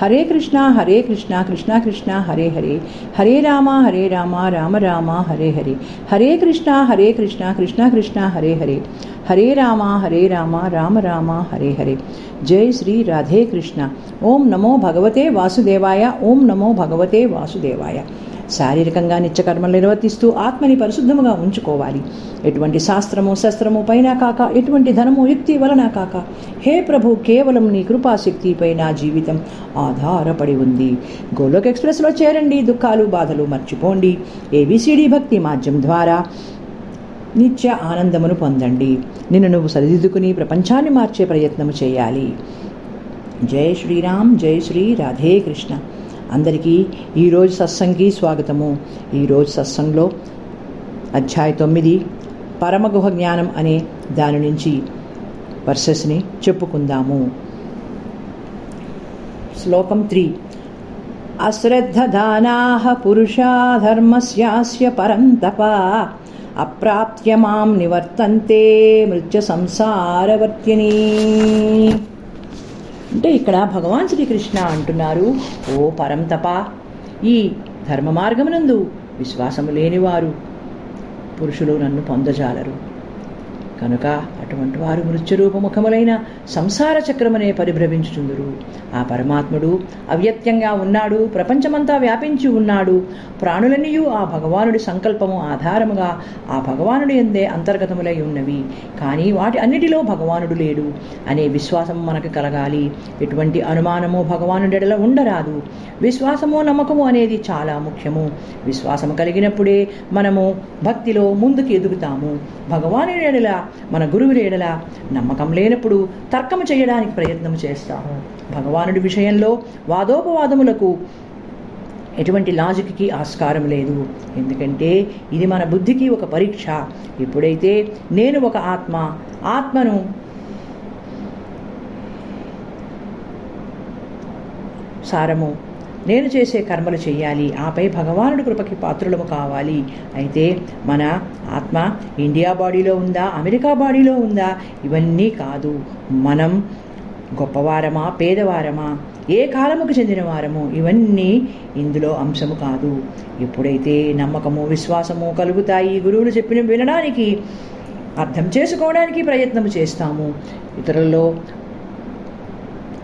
హరే కృష్ణ హరే కృష్ణ కృష్ణ కృష్ణ హరే హరే హరే రామ హరే రామ రామ రామ హరే హరే హరే కృష్ణ హరే కృష్ణ కృష్ణ కృష్ణ హరే హరే హరే రామ హరే రామ రామ రామ హరే హరే జై శ్రీ రాధే కృష్ణ ఓం నమో భగవతే వాసుదేవాయ ఓం నమో భగవతే వాసుదేవాయ శారీరకంగా నిత్యకర్మలు నిర్వర్తిస్తూ ఆత్మని పరిశుద్ధముగా ఉంచుకోవాలి. ఎటువంటి శాస్త్రము శస్త్రము పైన కాక ఎటువంటి ధనము యుక్తి వలన కాక హే ప్రభు కేవలం నీ కృపాశక్తిపై నా జీవితం ఆధారపడి ఉంది. గోలోక్ ఎక్స్ప్రెస్లో చేరండి దుఃఖాలు బాధలు మర్చిపోండి. ఏబిసిడి భక్తి మాధ్యం ద్వారా నిత్య ఆనందమును పొందండి. నిన్ను నువ్వు సరిదిద్దుకుని ప్రపంచాన్ని మార్చే ప్రయత్నము చేయాలి. జై శ్రీరామ్ జై శ్రీ రాధే కృష్ణ. అందరికీ ఈరోజు సత్సంగి స్వాగతము. ఈరోజు సత్సంగంలో అధ్యాయ తొమ్మిది పరమగుహ జ్ఞానం అనే దాని నుంచి వర్సెస్ని చెప్పుకుందాము. శ్లోకం త్రీ అశ్రద్ధదానాహ పురుషా ధర్మస్యాస్య పరంతప అప్రాప్య మాం నివర్తంతే మృత్య సంసారవర్తిని. అంటే ఇక్కడ భగవాన్ శ్రీకృష్ణ అంటున్నారు ఓ పరంతప ఈ ధర్మ మార్గమునందు విశ్వాసము లేనివారు పురుషులు నన్ను పొందజాలరు. కనుక అటువంటి వారు మృత్యురూపముఖములైన సంసార చక్రమనే పరిభ్రమించుచుందురు. ఆ పరమాత్ముడు అవ్యక్తంగా ఉన్నాడు ప్రపంచమంతా వ్యాపించి ఉన్నాడు. ప్రాణులనియు ఆ భగవానుడి సంకల్పము ఆధారముగా ఆ భగవానుడి ఎందే అంతర్గతములై ఉన్నవి. కానీ వాటి అన్నిటిలో భగవానుడు లేడు. అనే విశ్వాసం మనకు కలగాలి. ఎటువంటి అనుమానము భగవానుడెడల ఉండరాదు. విశ్వాసము నమ్మకము అనేది చాలా ముఖ్యము. విశ్వాసము కలిగినప్పుడే మనము భక్తిలో ముందుకు ఎదుగుతాము. భగవానుడి ఎడల మన గురువు ఎడల నమ్మకం లేనప్పుడు తర్కము చేయడానికి ప్రయత్నం చేస్తాము భగవానుడి విషయంలో వాదోపవాదములకు ఎటువంటి లాజిక్కి ఆస్కారం లేదు. ఎందుకంటే ఇది మన బుద్ధికి ఒక పరీక్ష. ఎప్పుడైతే నేను ఒక ఆత్మ ఆత్మను సారము నేను చేసే కర్మలు చేయాలి ఆపై భగవానుడి కృపకి పాత్రులము కావాలి. అయితే మన ఆత్మ ఇండియా బాడీలో ఉందా? అమెరికా బాడీలో ఉందా? ఇవన్నీ కాదు. మనం గొప్పవారమా? పేదవారమా? ఏ కాలముకు చెందిన వారము? ఇవన్నీ ఇందులో అంశము కాదు. ఎప్పుడైతే నమ్మకము విశ్వాసము కలుగుతాయి గురువులు చెప్పిన వినడానికి అర్థం చేసుకోవడానికి ప్రయత్నం చేస్తాము. ఇతరుల్లో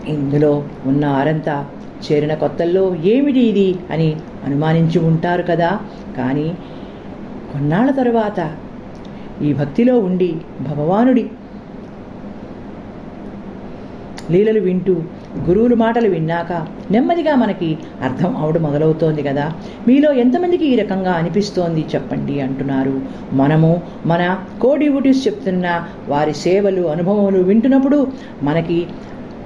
ఇందులో ఉన్నారంతా చేరిన కొత్తల్లో ఏమిటి ఇది అని అనుమానించి ఉంటారు కదా. కానీ కొన్నాళ్ళ తరువాత ఈ భక్తిలో ఉండి భగవానుడి లీలలు వింటూ గురువుల మాటలు విన్నాక నెమ్మదిగా మనకి అర్థం అవడం మొదలవుతోంది కదా. మీలో ఎంతమందికి ఈ రకంగా అనిపిస్తోంది చెప్పండి అంటున్నారు. మనము మన కోడివుటీస్ చెప్తున్న వారి సేవలు అనుభవములు వింటున్నప్పుడు మనకి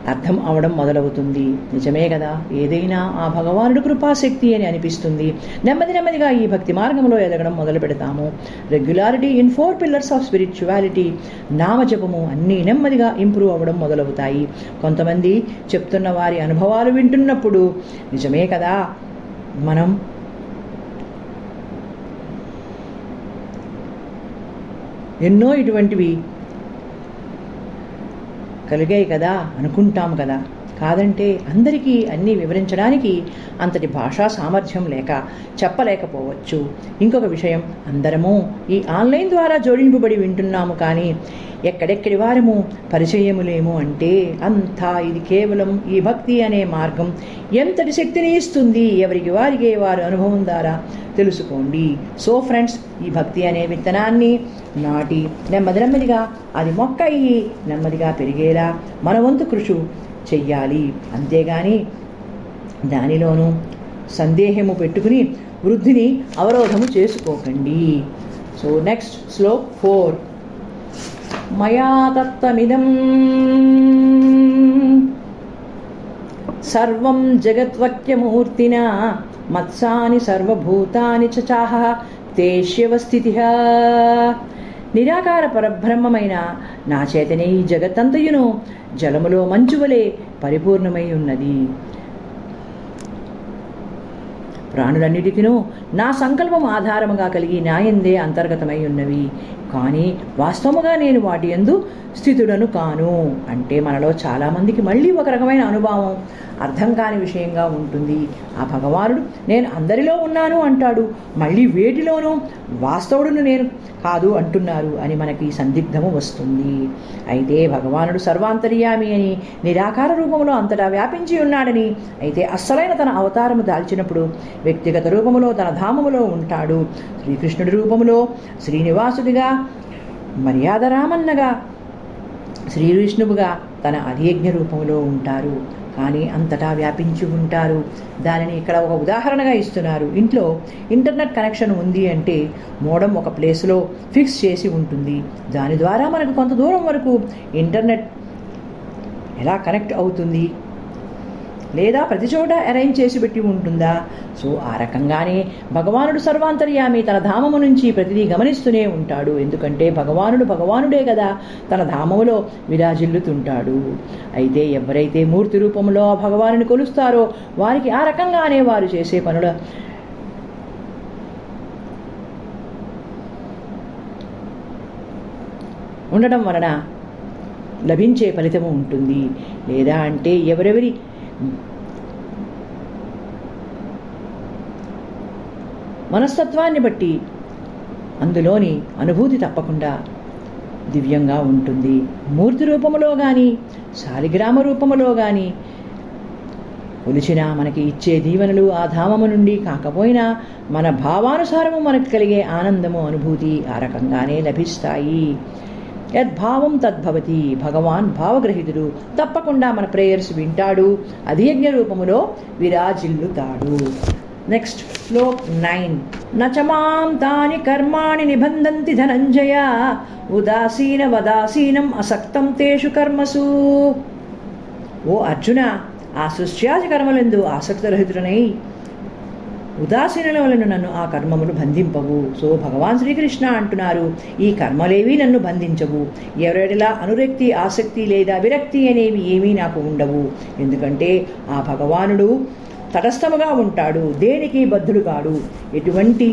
అర్థం అవడం మొదలవుతుంది. నిజమే కదా? ఏదైనా ఆ భగవానుడు కృపాశక్తి అని అనిపిస్తుంది. నెమ్మది నెమ్మదిగా ఈ భక్తి మార్గంలో ఎదగడం మొదలు పెడతాము. Regularity in four pillars of spirituality నామజపము అన్నీ నెమ్మదిగా ఇంప్రూవ్ అవ్వడం మొదలవుతాయి. కొంతమంది చెప్తున్న వారి అనుభవాలు వింటున్నప్పుడు నిజమే కదా? మనం ఎన్నో ఇటువంటివి కలిగాయి కదా అనుకుంటాం కదా. కాదంటే అందరికీ అన్నీ వివరించడానికి అంతటి భాషా సామర్థ్యం లేక చెప్పలేకపోవచ్చు. ఇంకొక విషయం అందరము ఈ ఆన్లైన్ ద్వారా జోడింపబడి వింటున్నాము కానీ ఎక్కడెక్కడి వారము పరిచయములేము అంటే అంతా ఇది కేవలం ఈ భక్తి అనే మార్గం ఎంతటి శక్తిని ఇస్తుంది ఎవరికి వారికి వారు అనుభవం ద్వారా తెలుసుకోండి. సో ఫ్రెండ్స్ ఈ భక్తి అనే విత్తనాన్ని నాటి నెమ్మది నెమ్మదిగా అది మొక్క అయ్యి నెమ్మదిగా పెరిగేలా మన వంతు కృషి చెయ్యాలి. అంతేగాని దానిలోనూ సందేహము పెట్టుకుని వృద్ధిని అవరోధము చేసుకోకండి. సో నెక్స్ట్ శ్లోక్ ఫోర్ మయా తత్వమిదం సర్వం జగద్వక్యమూర్తినా మత్సాని సర్వభూతాని చ చాహ తేష్యవస్థితి. నిరాకార పరబ్రహ్మమైన నా చేతనే ఈ జగత్తంతయును జలములో మంచువలే పరిపూర్ణమై ఉన్నది. ప్రాణులన్నిటికినూ నా సంకల్పం ఆధారముగా కలిగి నాయందే అంతర్గతమై ఉన్నవి. కానీ వాస్తవముగా నేను వాటి ఎందు స్థితుడను కాను. అంటే మనలో చాలామందికి మళ్ళీ ఒక రకమైన అనుభవం అర్థం కాని విషయంగా ఉంటుంది. ఆ భగవానుడు నేను అందరిలో ఉన్నాను అంటాడు. మళ్ళీ వేటిలోనూ వాస్తవుడును నేను కాదు అంటున్నారు అని మనకి సందిగ్ధము వస్తుంది. అయితే భగవానుడు సర్వాంతర్యామి అని నిరాకార రూపంలో అంతటా వ్యాపించి ఉన్నాడని అయితే అస్సలైన తన అవతారము దాల్చినప్పుడు వ్యక్తిగత రూపంలో తన ధామములో ఉంటాడు. శ్రీకృష్ణుడి రూపములో శ్రీనివాసుడిగా మర్యాద రామన్నగా శ్రీ విష్ణువుగా తన అధియజ్ఞ రూపంలో ఉంటారు. కానీ అంతటా వ్యాపించి ఉంటారు. దానిని ఇక్కడ ఒక ఉదాహరణగా ఇస్తున్నారు. ఇంట్లో ఇంటర్నెట్ కనెక్షన్ ఉంది అంటే మోడం ఒక ప్లేస్లో ఫిక్స్ చేసి ఉంటుంది. దాని ద్వారా మనకు కొంత దూరం వరకు ఇంటర్నెట్ ఎలా కనెక్ట్ అవుతుంది? లేదా ప్రతి చోట అరేంజ్ చేసి పెట్టి ఉంటుందా? సో ఆ రకంగానే భగవానుడు సర్వాంతర్యామి తన ధామము నుంచి ప్రతిదీ గమనిస్తూనే ఉంటాడు. ఎందుకంటే భగవానుడు భగవానుడే కదా తన ధామములో విరాజిల్లుతుంటాడు. అయితే ఎవరైతే మూర్తి రూపంలో ఆ భగవానుని కొలుస్తారో వారికి ఆ రకంగానే వారు చేసే పనుల ఉండడం వలన లభించే ఫలితము ఉంటుంది. లేదా అంటే ఎవరెవరి మనస్తత్వాన్ని బట్టి అందులోని అనుభూతి తప్పకుండా దివ్యంగా ఉంటుంది. మూర్తి రూపములో కానీ శాలిగ్రామ రూపములో కానీ కొలిచినా మనకి ఇచ్చే దీవెనలు ఆ ధామము నుండి కాకపోయినా మన భావానుసారము మనకు కలిగే ఆనందము అనుభూతి ఆ రకంగానే లభిస్తాయి. యద్భావం తద్భవతి భగవాన్ భావగ్రహితుడు. తప్పకుండా మన ప్రేయర్స్ వింటాడు. అధియజ్ఞ రూపములో విరాజిల్లుతాడు. Next shlok nine. నచమాం తాని కర్మాణి నిబంధంతి ధనంజయ. ఉదాసీన వదాసీనం అసక్తం తేషు కర్మసు. ఓ అర్జున ఆ సృష్ట్యాది కర్మలందు ఆసక్తరహితుడనై ఉదాసీనుల వలన నన్ను ఆ కర్మములు బంధింపవు. సో భగవాన్ శ్రీకృష్ణ అంటున్నారు ఈ కర్మలేవి నన్ను బంధించవు. ఎవరెడలా అనురక్తి ఆసక్తి లేదా విరక్తి అనేవి ఏమీ నాకు ఉండవు. ఎందుకంటే ఆ భగవానుడు తటస్థముగా ఉంటాడు దేనికి బద్ధుడు కాడు. ఎటువంటి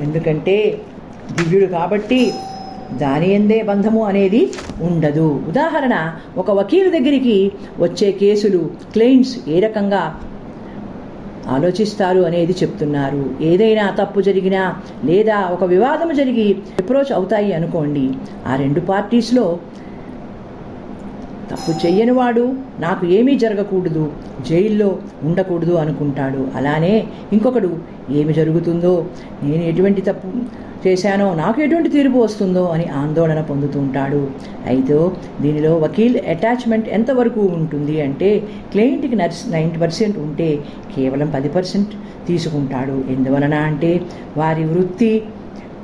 ఎందుకంటే దివ్యుడు కాబట్టి దాని ఎందే బంధము అనేది ఉండదు. ఉదాహరణ ఒక వకీలు దగ్గరికి వచ్చే కేసులు క్లెయిమ్స్ ఏ రకంగా ఆలోచిస్తారు అనేది చెప్తున్నారు. ఏదైనా తప్పు జరిగినా లేదా ఒక వివాదం జరిగి అప్రోచ్ అవుతాయి అనుకోండి. ఆ రెండు పార్టీస్లో తప్పు చెయ్యని వాడు నాకు ఏమీ జరగకూడదు జైల్లో ఉండకూడదు అనుకుంటాడు. అలానే ఇంకొకడు ఏమి జరుగుతుందో నేను ఎటువంటి తప్పు చేశానో నాకు ఎటువంటి తీర్పు వస్తుందో అని ఆందోళన పొందుతూ ఉంటాడు. అయితే దీనిలో వకీల్ అటాచ్మెంట్ ఎంతవరకు ఉంటుంది అంటే క్లయింట్కి నర్స్ నైంటీ పర్సెంట్ ఉంటే కేవలం పది పర్సెంట్ తీసుకుంటాడు. ఎందువలన అంటే వారి వృత్తి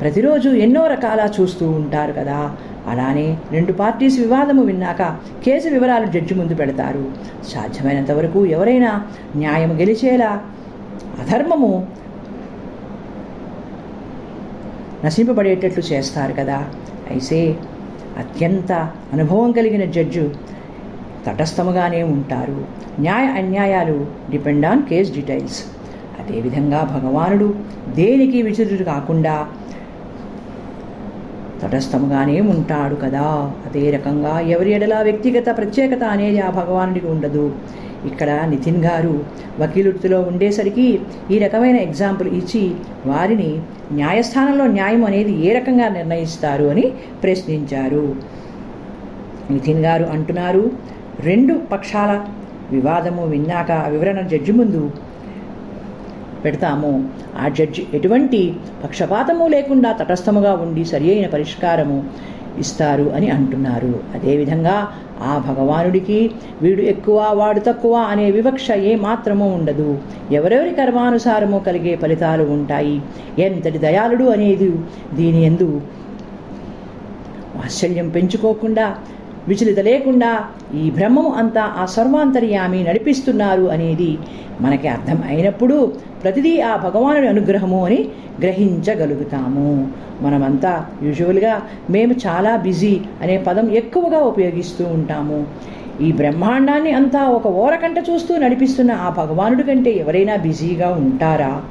ప్రతిరోజు ఎన్నో రకాల చూస్తూ ఉంటారు కదా. అలానే రెండు పార్టీస్ వివాదము విన్నాక కేసు వివరాలు జడ్జి ముందు పెడతారు. సాధ్యమైనంత వరకు ఎవరైనా న్యాయం గెలిచేలా అధర్మము నశింపబడేటట్లు చేస్తారు కదా. అయితే అత్యంత అనుభవం కలిగిన జడ్జు తటస్థముగానే ఉంటారు. న్యాయ అన్యాయాలు డిపెండ్ ఆన్ కేస్ డీటెయిల్స్. అదేవిధంగా భగవానుడు దేనికి విచురుడు కాకుండా తటస్థముగానే ఉంటాడు కదా? అదే రకంగా ఎవరి ఎడలా వ్యక్తిగత ప్రత్యేకత అనేది ఆ భగవానుడికి ఉండదు. ఇక్కడ నితిన్ గారు వకీలుడిలో ఉండేసరికి ఈ రకమైన ఎగ్జాంపుల్ ఇచ్చి వారిని న్యాయస్థానంలో న్యాయం అనేది ఏ రకంగా నిర్ణయిస్తారు అని ప్రశ్నించారు. నితిన్ గారు అంటున్నారు రెండు పక్షాల వివాదము విన్నాక వివరణ జడ్జి ముందు పెడతాము. ఆ జడ్జి ఎటువంటి పక్షపాతము లేకుండా తటస్థముగా ఉండి సరి అయిన పరిష్కారము ఇస్తారు అని అంటున్నారు. అదేవిధంగా ఆ భగవానుడికి వీడు ఎక్కువ వాడు తక్కువ అనే వివక్ష ఏ మాత్రము ఉండదు. ఎవరెవరి కర్మానుసారము కలిగే ఫలితాలు ఉంటాయి. ఎంతటి దయాళుడు అనేది దీని ఎందు వాత్సల్యం పెంచుకోకుండా విచలిత లేకుండా ఈ బ్రహ్మము అంతా ఆ సర్వాంతర్యామి నడిపిస్తున్నారు అనేది మనకి అర్థం అయినప్పుడు ప్రతిదీ ఆ భగవానుడి అనుగ్రహము అని గ్రహించగలుగుతాము. మనమంతా యూజువల్గా మేము చాలా బిజీ అనే పదం ఎక్కువగా ఉపయోగిస్తూ ఉంటాము. ఈ బ్రహ్మాండాన్ని అంతా ఒక ఓరకంట చూస్తూ నడిపిస్తున్న ఆ భగవానుడి కంటే ఎవరైనా బిజీగా ఉంటారా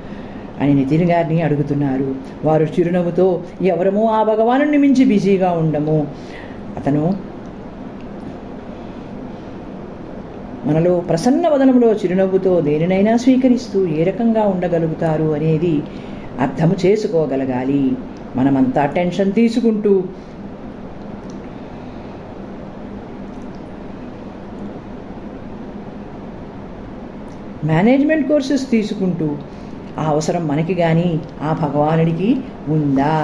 అని నితిన్ గారిని అడుగుతున్నారు. వారు చిరునవ్వుతో ఎవరమో ఆ భగవాను మించి బిజీగా ఉండము. అతను మనలో ప్రసన్న వదనంలో చిరునవ్వుతో దేనినైనా స్వీకరిస్తూ ఏ రకంగా ఉండగలుగుతారు అనేది అర్థము చేసుకోగలగాలి. మనమంతా టెన్షన్ తీసుకుంటూ మేనేజ్మెంట్ కోర్సెస్ తీసుకుంటూ ఆ అవసరం మనకి కానీ ఆ భగవానుడికి ఉందా?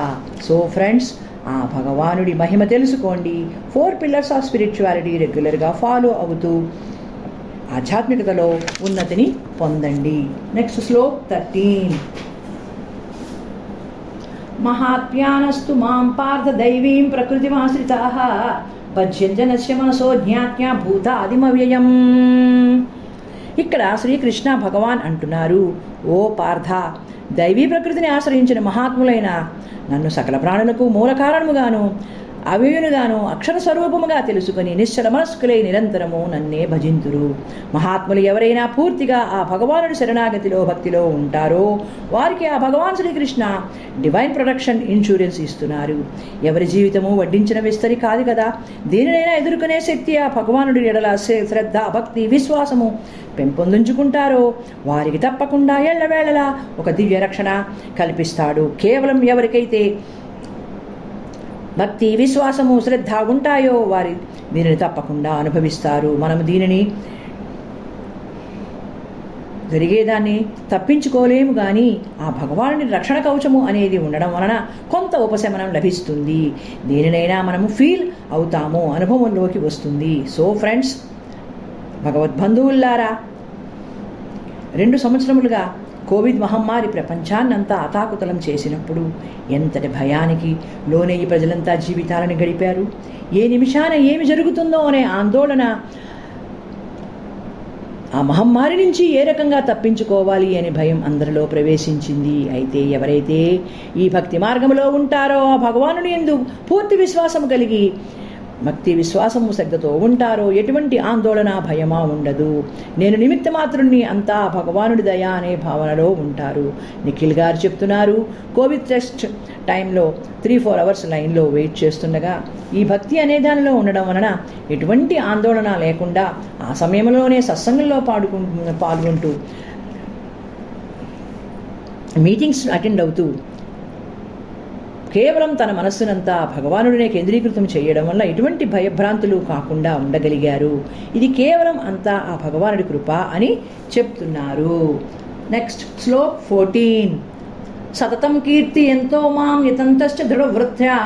సో ఫ్రెండ్స్ ఆ భగవానుడి మహిమ తెలుసుకోండి. ఫోర్ పిల్లర్స్ ఆఫ్ స్పిరిచువాలిటీ రెగ్యులర్గా ఫాలో అవుతూ ఆధ్యాత్మికతలో ఉన్నతిని పొందండి. నెక్స్ట్ శ్లోక్ థర్టీన్ మహాత్మ్యానస్తు మాం పార్థ దైవీం ప్రకృతిమాశ్రితా భజ్యంజనస్య మనసో జ్ఞాత్యా భూతాదిమవ్యయం. ఇక్కడ శ్రీకృష్ణ భగవాన్ అంటున్నారు ఓ పార్థ దైవీ ప్రకృతిని ఆశ్రయించిన మహాత్ములైన నన్ను సకల ప్రాణులకు మూల కారణముగాను అవియునుగాను అక్షర స్వరూపముగా తెలుసుకుని నిశ్చల మనస్కులై నిరంతరము నన్నే భజింతురు. మహాత్ములు ఎవరైనా పూర్తిగా ఆ భగవానుడి శరణాగతిలో భక్తిలో ఉంటారో వారికి ఆ Bhagwan Srikrishna divine protection insurance ఇస్తున్నారు. ఎవరి జీవితము వడ్డించిన విస్తరి కాదు కదా? దేనినైనా ఎదుర్కొనే శక్తి ఆ భగవానుడి ఎడల శ్రద్ధ భక్తి విశ్వాసము పెంపొందించుకుంటారో వారికి తప్పకుండా ఎల్లవేళలా ఒక దివ్య రక్షణ కల్పిస్తాడు. కేవలం ఎవరికైతే భక్తి విశ్వాసము శ్రద్ధ ఉంటాయో వారి దీనిని తప్పకుండా అనుభవిస్తారు. మనం దీనిని జరిగేదాన్ని తప్పించుకోలేము కానీ ఆ భగవానుని రక్షణ కవచము అనేది ఉండడం వలన కొంత ఉపశమనం లభిస్తుంది. దేనినైనా మనము ఫీల్ అవుతాము అనుభవంలోకి వస్తుంది. సో ఫ్రెండ్స్ భగవద్బంధువుల్లారా రెండు సంవత్సరములుగా కోవిడ్ మహమ్మారి ప్రపంచాన్నంతా అతాకుతలం చేసినప్పుడు ఎంతటి భయానికి లోనయ్యి ప్రజలంతా జీవితాలను గడిపారు? ఏ నిమిషాన ఏమి జరుగుతుందో అనే ఆందోళన ఆ మహమ్మారి నుంచి ఏ రకంగా తప్పించుకోవాలి అనే భయం అందరిలో ప్రవేశించింది. అయితే ఎవరైతే ఈ భక్తి మార్గంలో ఉంటారో ఆ భగవానుని ఎందు పూర్తి విశ్వాసం కలిగి భక్తి విశ్వాసము శ్రద్ధతో ఉంటారో ఎటువంటి ఆందోళన భయమా ఉండదు. నేను నిమిత్త మాత్రుణ్ణి అంతా భగవానుడి దయ అనే భావనలో ఉంటారు. నిఖిల్ గారు చెప్తున్నారు కోవిడ్ టెస్ట్ టైంలో త్రీ ఫోర్ అవర్స్ లైన్లో వెయిట్ చేస్తుండగా ఈ భక్తి అనే దానిలో ఉండడం వలన ఎటువంటి ఆందోళన లేకుండా ఆ సమయంలోనే సత్సంగంలో పాడుకు పాల్గొంటూ మీటింగ్స్ అటెండ్ అవుతూ కేవలం తన మనస్సునంతా భగవానుడినే కేంద్రీకృతం చేయడం వల్ల ఎటువంటి భయభ్రాంతులు కాకుండా ఉండగలిగారు. ఇది కేవలం అంతా ఆ భగవానుడి కృప అని చెప్తున్నారు. Next shlok fourteen. సతతం కీర్తి ఎంతో మాం యతంతశ్చ దృఢవృత్యా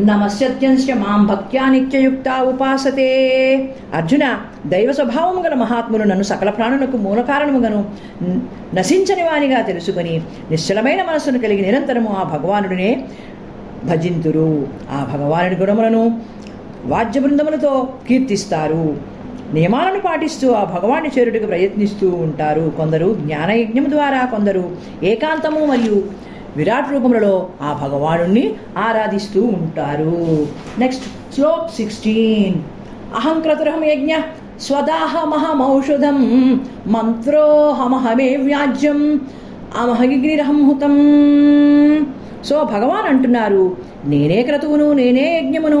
నమస్యత్యంశ మాం భక్త్యా నిత్యయుక్త ఉపాసతే. అర్జున దైవ స్వభావము గల మహాత్ములు నన్ను సకల ప్రాణులకు మూల కారణముగను నశించని వానిగా తెలుసుకొని నిశ్చలమైన మనస్సును కలిగి నిరంతరము ఆ భగవానుడినే భజింతురు. ఆ భగవానుడి గుణములను వాద్య బృందములతో కీర్తిస్తారు. నియమాలను పాటిస్తూ ఆ భగవాన్ని చేరుటకు ప్రయత్నిస్తూ ఉంటారు. కొందరు జ్ఞానయజ్ఞము ద్వారా కొందరు ఏకాంతము మరియు విరాట్ రూపములలో ఆ భగవానుణ్ణి ఆరాధిస్తూ ఉంటారు. నెక్స్ట్ శ్లోక్ సిక్స్టీన్ అహంక్రతురహం యజ్ఞ స్వదాహమహమౌషధం మంత్రోహమహమే వ్యాజ్యం అమహగిరిరహం హుతం సో భగవాన్ అంటున్నారు నేనే క్రతువును నేనే యజ్ఞమును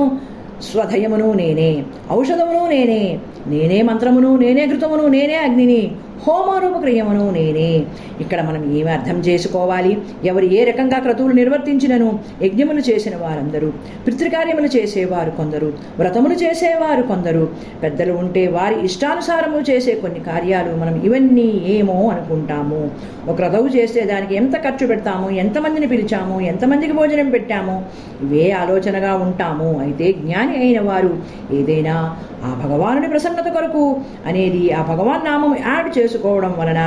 స్వధయమును నేనే ఔషధమును నేనే నేనే మంత్రమును నేనే కృతమును నేనే అగ్నిని హోమరూప క్రియమును నేనే. ఇక్కడ మనం ఏమి అర్థం చేసుకోవాలి? ఎవరు ఏ రకంగా క్రతువులు నిర్వర్తించినను? యజ్ఞములు చేసిన వారందరూ పితృకార్యములు చేసేవారు కొందరు వ్రతములు చేసేవారు కొందరు. పెద్దలు ఉంటే వారి ఇష్టానుసారము చేసే కొన్ని కార్యాలు మనం ఇవన్నీ ఏమో అనుకుంటాము. ఒక క్రతువు చేస్తే దానికి ఎంత ఖర్చు పెడతాము? ఎంతమందిని పిలిచాము? ఎంతమందికి భోజనం పెట్టాము? ఇవే ఆలోచనగా ఉంటాము. అయితే జ్ఞాని అయిన వారు ఏదైనా ఆ భగవానుని ప్రసన్నత కొరకు అనేది ఆ భగవాన్ నామం యాడ్ తెలుసుకోవడం వలన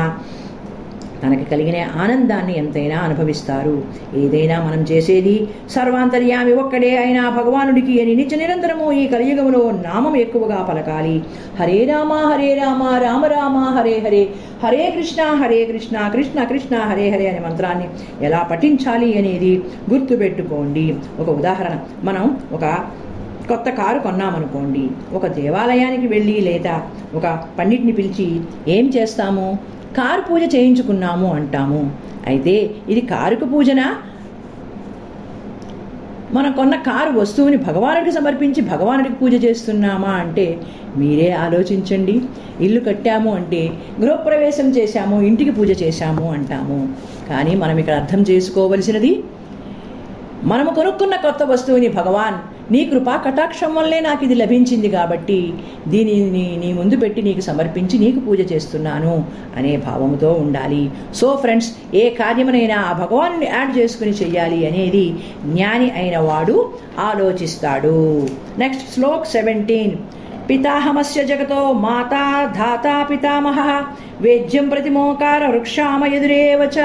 తనకి కలిగిన ఆనందాన్ని ఎంతైనా అనుభవిస్తారు. ఏదైనా మనం చేసేది సర్వాంతర్యామి ఒక్కడే అయినా భగవానుడికి అని నిత్య నిరంతరము ఈ కలియుగములో నామం ఎక్కువగా పలకాలి. హరే రామ హరే రామ రామ రామ హరే హరే హరే కృష్ణ హరే కృష్ణ కృష్ణ కృష్ణ హరే హరే అనే మంత్రాన్ని ఎలా పఠించాలి అనేది గుర్తుపెట్టుకోండి. ఒక ఉదాహరణ. మనం ఒక కొత్త కారు కొన్నామనుకోండి ఒక దేవాలయానికి వెళ్ళి లేదా ఒక పండిట్ని పిలిచి ఏం చేస్తాము? కారు పూజ చేయించుకున్నాము అంటాము. అయితే ఇది కారుకు పూజనా? మనం కొన్న కారు వస్తువుని భగవానుడికి సమర్పించి భగవానుడికి పూజ చేస్తున్నామా అంటే మీరే ఆలోచించండి. ఇల్లు కట్టాము అంటే గృహప్రవేశం చేశాము ఇంటికి పూజ చేశాము అంటాము. కానీ మనం ఇక్కడ అర్థం చేసుకోవలసినది మనము కొనుక్కున్న కొత్త వస్తువుని భగవాన్ నీ కృపా కటాక్షం వల్లే నాకు ఇది లభించింది కాబట్టి దీనిని నీ ముందు పెట్టి నీకు సమర్పించి నీకు పూజ చేస్తున్నాను అనే భావముతో ఉండాలి. సో ఫ్రెండ్స్ ఏ కార్యమునైనా ఆ భగవాన్ని యాడ్ చేసుకుని చెయ్యాలి అనేది జ్ఞాని అయిన వాడు ఆలోచిస్తాడు. నెక్స్ట్ శ్లోక్ సెవెంటీన్ పితాహమస్య జగతో మాతా ధాతా పితామహ వేద్యం ప్రతిమోకార వృక్షామ ఎదురేవచ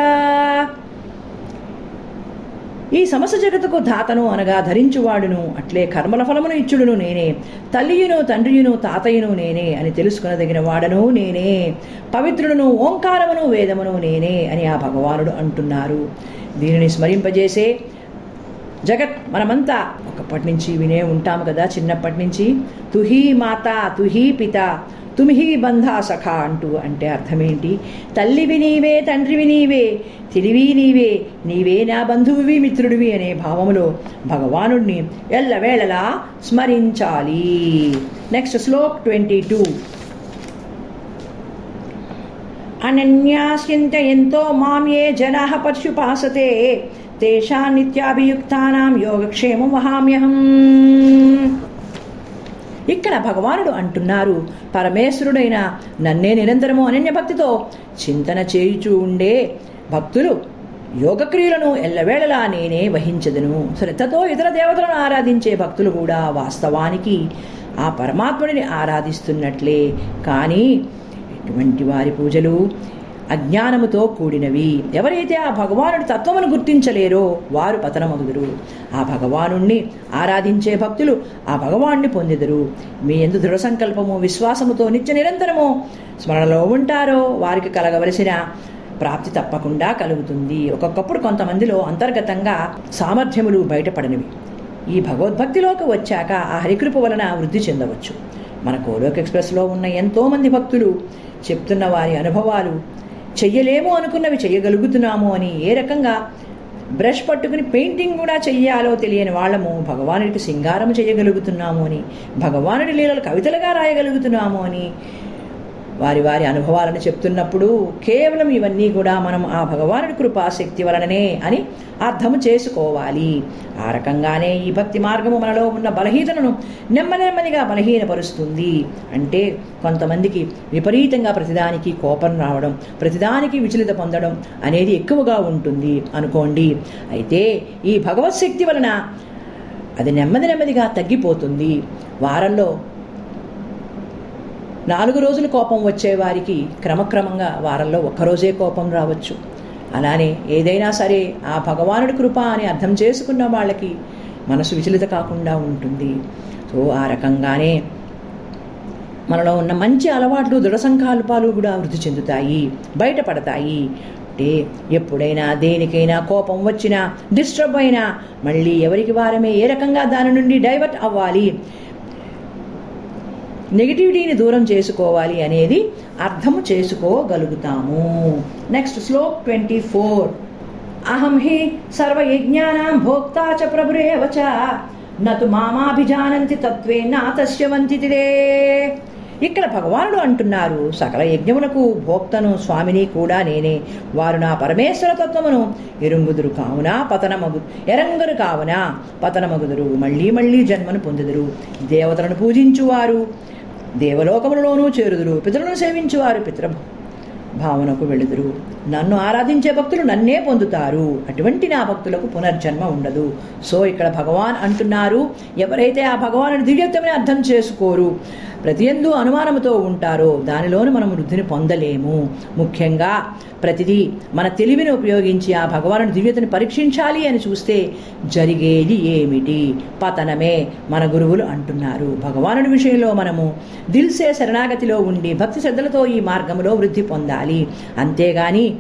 ఈ సమస్త జగత్తుకు ధాతను అనగా ధరించువాడును. అట్లే కర్మల ఫలమును ఇచ్చుడును నేనే. తల్లియును తండ్రియును తాతయ్యను నేనే అని తెలుసుకునదగిన వాడను నేనే. పవిత్రుడును ఓంకారమును వేదమును నేనే అని ఆ భగవానుడు అంటున్నారు. దీనిని స్మరింపజేసే జగత్ మనమంతా ఒకప్పటి నుంచి వినే ఉంటాము కదా చిన్నప్పటి నుంచి. తుహీ మాత తుహీ పిత. తుమిహి బంధా సఖ అంటూ అంటే అర్థమేంటి? తల్లివి నీవే తండ్రివి నీవే తిరివి నీవే నీవే నా బంధువువి మిత్రుడివి అనే భావములో భగవానుడిని ఎల్లవేళలా స్మరించాలి. Next shlok twenty two. అనన్యాస్యంతయంతో మాం ఏ జనా పశుపాసతే తేషా నిత్యాభియుక్తానాం యోగక్షేమం వహామ్యహం. ఇక్కడ భగవానుడు అంటున్నారు పరమేశ్వరుడైన నన్నే నిరంతరము అనన్య భక్తితో చింతన చేయుచూ ఉండే భక్తులు యోగక్రియలను ఎల్లవేళలా నేనే వహించదును. శ్రద్ధతో ఇతర దేవతలను ఆరాధించే భక్తులు కూడా వాస్తవానికి ఆ పరమాత్ముడిని ఆరాధిస్తున్నట్లే. కానీ ఎటువంటి వారి పూజలు అజ్ఞానముతో కూడినవి. ఎవరైతే ఆ భగవానుడి తత్వమును గుర్తించలేరో వారు పతనమగుదురు. ఆ భగవానుణ్ణి ఆరాధించే భక్తులు ఆ భగవాన్ని పొందెదరు. మీ ఎందు దృఢ సంకల్పము విశ్వాసముతో నిత్య నిరంతరము స్మరణలో ఉంటారో వారికి కలగవలసిన ప్రాప్తి తప్పకుండా కలుగుతుంది. ఒక్కొక్కప్పుడు కొంతమందిలో అంతర్గతంగా సామర్థ్యములు బయటపడనివి. ఈ భగవద్భక్తిలోకి వచ్చాక ఆ హరికృప వలన వృద్ధి చెందవచ్చు. మన కోలోక్ ఎక్స్ప్రెస్లో ఉన్న ఎంతోమంది భక్తులు చెప్తున్న వారి అనుభవాలు చెయ్యలేము అనుకున్నవి చెయ్యగలుగుతున్నాము అని ఏ రకంగా బ్రష్ పట్టుకుని పెయింటింగ్ కూడా చెయ్యాలో తెలియని వాళ్ళము భగవానుడికి సింగారం చేయగలుగుతున్నాము అని భగవానుడి లీలలు కవితలుగా రాయగలుగుతున్నాము అని వారి వారి అనుభవాలను చెప్తున్నప్పుడు కేవలం ఇవన్నీ కూడా మనం ఆ భగవానుడి కృపాశక్తి వలననే అని అర్థము చేసుకోవాలి. ఆ రకంగానే ఈ భక్తి మార్గము మనలో ఉన్న బలహీనతను నెమ్మది నెమ్మదిగా బలహీనపరుస్తుంది. అంటే కొంతమందికి విపరీతంగా ప్రతిదానికి కోపం రావడం ప్రతిదానికి విచలిత పొందడం అనేది ఎక్కువగా ఉంటుంది అనుకోండి. అయితే ఈ భగవత్ శక్తి వలన అది నెమ్మది నెమ్మదిగా తగ్గిపోతుంది. వారంలో నాలుగు రోజులు కోపం వచ్చే వారికి క్రమక్రమంగా వారంలో ఒక్కరోజే కోపం రావచ్చు. అలానే ఏదైనా సరే ఆ భగవానుడి కృప అని అర్థం చేసుకున్న వాళ్ళకి మనసు విచలిత కాకుండా ఉంటుంది. సో ఆ రకంగానే మనలో ఉన్న మంచి అలవాట్లు దృఢ సంకల్పాలు కూడా వృద్ధి చెందుతాయి బయటపడతాయి. అంటే ఎప్పుడైనా దేనికైనా కోపం వచ్చినా డిస్టర్బ్ అయినా మళ్ళీ ఎవరికి వారమే ఏ రకంగా దాని నుండి డైవర్ట్ అవ్వాలి? నెగిటివిటీని దూరం చేసుకోవాలి అనేది అర్థము చేసుకోగలుగుతాము. Next shlok twenty four. అహం హి సర్వయజ్ఞానాం భోక్తా చ ప్రభురేవ చ నతు మామాభిజానంతి తత్వే నా ఇక్కడ భగవానుడు అంటున్నారు సకల యజ్ఞమునకు భోక్తను స్వామిని కూడా నేనే. వారు నా పరమేశ్వర తత్వమును ఎరుంగుదురు కావున పతనమగు ఎరంగరు కావున పతనమగుదురు. మళ్ళీ మళ్ళీ జన్మను పొందుదురు. దేవతలను పూజించువారు. దేవలోకములలోనూ చేరుదురు. పితరులను సేవించువారు పితృ భావనకు వెళుదురు నన్ను ఆరాధించే భక్తులు నన్నే పొందుతారు. అటువంటి నా భక్తులకు పునర్జన్మ ఉండదు. సో ఇక్కడ భగవాన్ అంటున్నారు. ఎవరైతే ఆ భగవాను దివ్యత్వమని అర్థం చేసుకోరు ప్రతియందు అనుమానముతో ఉంటారో దానిలోనూ మనం వృద్ధిని పొందలేము. ముఖ్యంగా ప్రతిదీ మన తెలివిని ఉపయోగించి ఆ భగవాను దివ్యతని పరీక్షించాలి అని చూస్తే జరిగేది ఏమిటి? పతనమే మన గురువులు అంటున్నారు. భగవానుడి విషయంలో మనము దిల్సే శరణాగతిలో ఉండి భక్తి శ్రద్ధలతో ఈ మార్గంలో వృద్ధి పొందాలి. అంతేగాని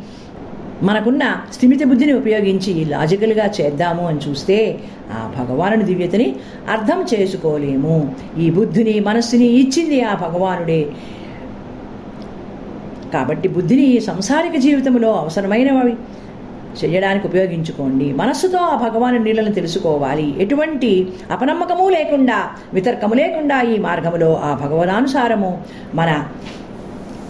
మనకున్న స్థిమిత బుద్ధిని ఉపయోగించి లాజికల్గా చేద్దాము అని చూస్తే ఆ భగవానుడి దివ్యతని అర్థం చేసుకోలేము. ఈ బుద్ధిని మనస్సుని ఇచ్చింది ఆ భగవానుడే. కాబట్టి బుద్ధిని సంసారిక జీవితంలో అవసరమైనవి చేయడానికి ఉపయోగించుకోండి. మనస్సుతో ఆ భగవాను నీళ్ళను తెలుసుకోవాలి. ఎటువంటి అపనమ్మకము లేకుండా వితర్కము లేకుండా ఈ మార్గములో ఆ భగవదానుసారము మన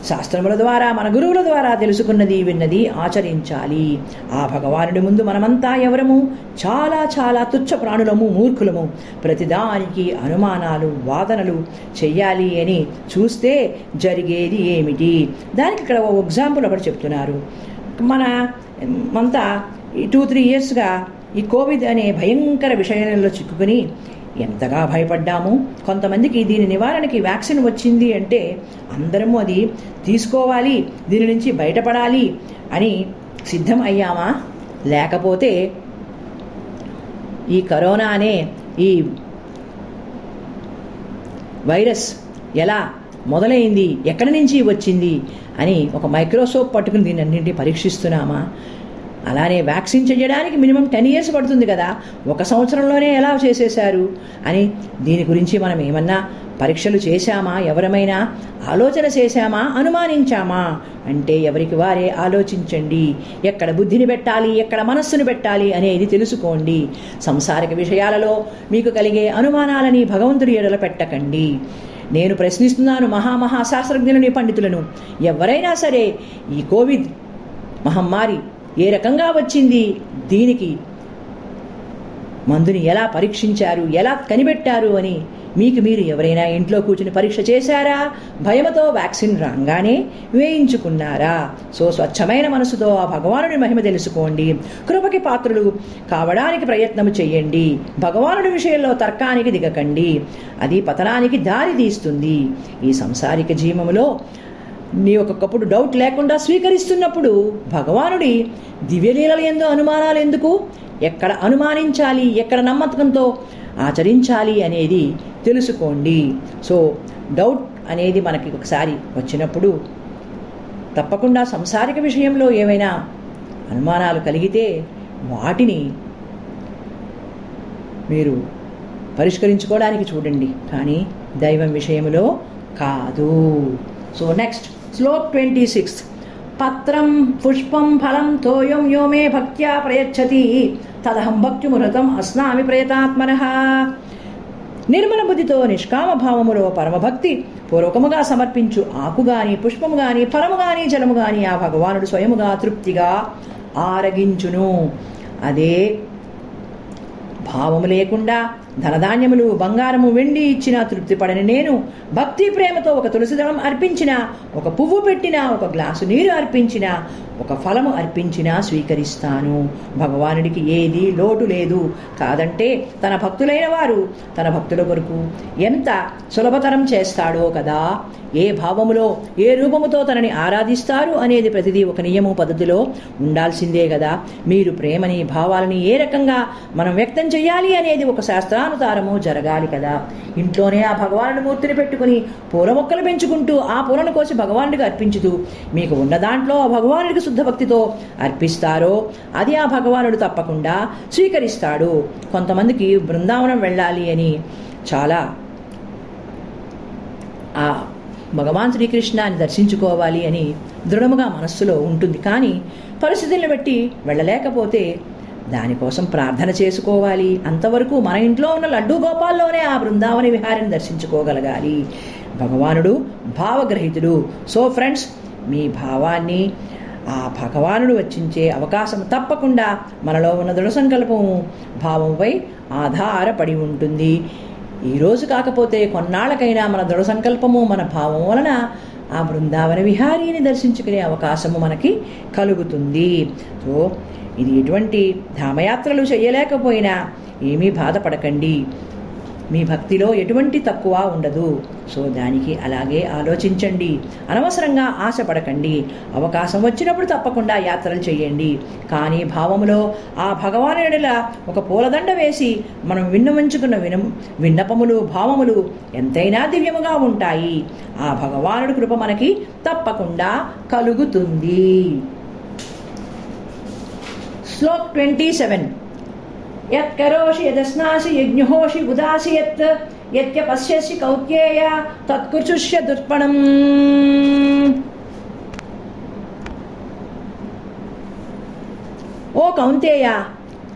శాస్త్రముల ద్వారా మన గురువుల ద్వారా తెలుసుకున్నది విన్నది ఆచరించాలి. ఆ భగవానుడి ముందు మనమంతా ఎవరము? చాలా చాలా తుచ్చ ప్రాణులము మూర్ఖులము. ప్రతిదానికి అనుమానాలు వాదనలు చెయ్యాలి అని చూస్తే జరిగేది ఏమిటి? దానికి ఇక్కడ ఓ ఎగ్జాంపుల్ ఒకటి చెప్తున్నారు. మన అంతా ఈ టూ త్రీ ఇయర్స్గా ఈ కోవిడ్ అనే భయంకర విషయంలో చిక్కుకుని ఎంతగా భయపడ్డాము? కొంతమందికి దీని నివారణకి వ్యాక్సిన్ వచ్చింది అంటే అందరము అది తీసుకోవాలి దీని నుంచి బయటపడాలి అని సిద్ధం అయ్యామా? లేకపోతే ఈ కరోనా అనే ఈ వైరస్ ఎలా మొదలైంది? ఎక్కడి నుంచి వచ్చింది? అని ఒక మైక్రోస్కోప్ పట్టుకుని దీన్ని అన్నింటినీ పరీక్షిస్తున్నామా? అలానే వ్యాక్సిన్ చేయడానికి మినిమం టెన్ ఇయర్స్ పడుతుంది కదా ఒక సంవత్సరంలోనే ఎలా చేసేశారు? అని దీని గురించి మనం ఏమన్నా పరీక్షలు చేశామా? ఎవరమైనా ఆలోచన చేశామా? అనుమానించామా? అంటే ఎవరికి వారే ఆలోచించండి. ఎక్కడ బుద్ధిని పెట్టాలి ఎక్కడ మనస్సును పెట్టాలి అనేది తెలుసుకోండి. సంసారిక విషయాలలో మీకు కలిగే అనుమానాలని భగవంతుడి ఎడల పెట్టకండి. నేను ప్రశ్నిస్తున్నాను మహామహా శాస్త్రజ్ఞులని పండితులను. ఎవరైనా సరే ఈ కోవిడ్ మహమ్మారి ఏ రకంగా వచ్చింది? దీనికి మందుని ఎలా పరీక్షించారు? ఎలా కనిపెట్టారు అని మీకు మీరు ఎవరైనా ఇంట్లో కూర్చుని పరీక్ష చేశారా? భయమతో వ్యాక్సిన్ రాగానే వేయించుకున్నారా? సో స్వచ్ఛమైన మనసుతో ఆ భగవానుడి మహిమ తెలుసుకోండి. కృపకి పాత్రులు కావడానికి ప్రయత్నం చేయండి. భగవానుడి విషయంలో తర్కానికి దిగకండి. అది పతనానికి దారి తీస్తుంది. ఈ సంసారిక జీవములో నీ ఒక్కొక్కప్పుడు డౌట్ లేకుండా స్వీకరిస్తున్నప్పుడు భగవానుడి దివ్యలీలలు ఎందు అనుమానాలు ఎందుకు? ఎక్కడ అనుమానించాలి? ఎక్కడ నమ్మకంతో ఆచరించాలి అనేది తెలుసుకోండి. సో డౌట్ అనేది మనకి ఒకసారి వచ్చినప్పుడు తప్పకుండా సంసారిక విషయంలో ఏమైనా అనుమానాలు కలిగితే వాటిని మీరు పరిష్కరించుకోవడానికి చూడండి. కానీ దైవం విషయంలో కాదు. So next shlok twenty six. పత్రం పుష్పం ఫలం తోయం యో మే భక్త్యా ప్రయచ్చతి. తదహం భక్తిమురతం అస్నామి ప్రయతాత్మన. నిర్మల బుద్ధితో నిష్కామ భావములో పరమభక్తి పూర్వకముగా సమర్పించు ఆకు గాని పుష్పము గాని ఫలము గాని జలము గాని ఆ భగవానుడు స్వయముగా తృప్తిగా ఆరగించును. అదే భావము లేకుండా ధనధాన్యములు బంగారము వెండి ఇచ్చిన తృప్తిపడని నేను భక్తి ప్రేమతో ఒక తులసి దళం అర్పించిన ఒక పువ్వు పెట్టిన ఒక గ్లాసు నీరు అర్పించిన ఒక ఫలము అర్పించినా స్వీకరిస్తాను. భగవానుడికి ఏది లోటు లేదు. కాదంటే తన భక్తులైన వారు తన భక్తుల కొరకు ఎంత సులభతరం చేస్తాడో కదా? ఏ భావములో ఏ రూపముతో తనని ఆరాధిస్తారు అనేది ప్రతిదీ ఒక నియమం పద్ధతిలో ఉండాల్సిందే కదా. మీరు ప్రేమని భావాలని ఏ రకంగా మనం వ్యక్తం చేయాలి అనేది ఒక శాస్త్రానుసారము జరగాలి కదా. ఇంట్లోనే ఆ భగవానుడి మూర్తిని పెట్టుకుని పూల మొక్కలు పెంచుకుంటూ ఆ పూలను కోసి భగవానుడికి అర్పించుతూ మీకు ఉన్న దాంట్లో ఆ భగవానుడికి శుద్ధ భక్తితో అర్పిస్తారో అది ఆ భగవానుడు తప్పకుండా స్వీకరిస్తాడు. కొంతమందికి బృందావనం వెళ్ళాలి అని చాలా ఆ భగవాన్ శ్రీకృష్ణాన్ని దర్శించుకోవాలి అని దృఢముగా మనస్సులో ఉంటుంది. కానీ పరిస్థితులను బట్టి వెళ్ళలేకపోతే దానికోసం ప్రార్థన చేసుకోవాలి. అంతవరకు మన ఇంట్లో ఉన్న లడ్డూ గోపాల్లోనే ఆ బృందావన విహారిని దర్శించుకోగలగాలి. భగవానుడు భావగ్రహితుడు. సో ఫ్రెండ్స్ మీ భావాన్ని ఆ భగవానుడు వచ్చించే అవకాశం తప్పకుండా మనలో ఉన్న దృఢ సంకల్పము భావంపై ఆధారపడి ఉంటుంది. ఈరోజు కాకపోతే కొన్నాళ్ళకైనా మన దృఢ సంకల్పము మన భావం వలన ఆ బృందావన విహారీని దర్శించుకునే అవకాశము మనకి కలుగుతుంది. సో ఇది ఎటువంటి ధామయాత్రలు చేయలేకపోయినా ఏమీ బాధపడకండి. మీ భక్తిలో ఎటువంటి తక్కువ ఉండదు. సో దానికి అలాగే ఆలోచించండి. అనవసరంగా ఆశపడకండి. అవకాశం వచ్చినప్పుడు తప్పకుండా యాత్రలు చేయండి. కానీ భావములో ఆ భగవాను ఒక పూలదండ వేసి మనం విన్నవించుకున్న విన విన్నపములు భావములు ఎంతైనా దివ్యముగా ఉంటాయి. ఆ భగవానుడి కృప మనకి తప్పకుండా కలుగుతుంది. Shlok twenty seven. यत्करोषि यदस्नासि यज्ञोषि उदासि यत् यत्कश्यसि कौत्येय तत्कृचुष्य दुर्पणम्। ओ कौन्तेया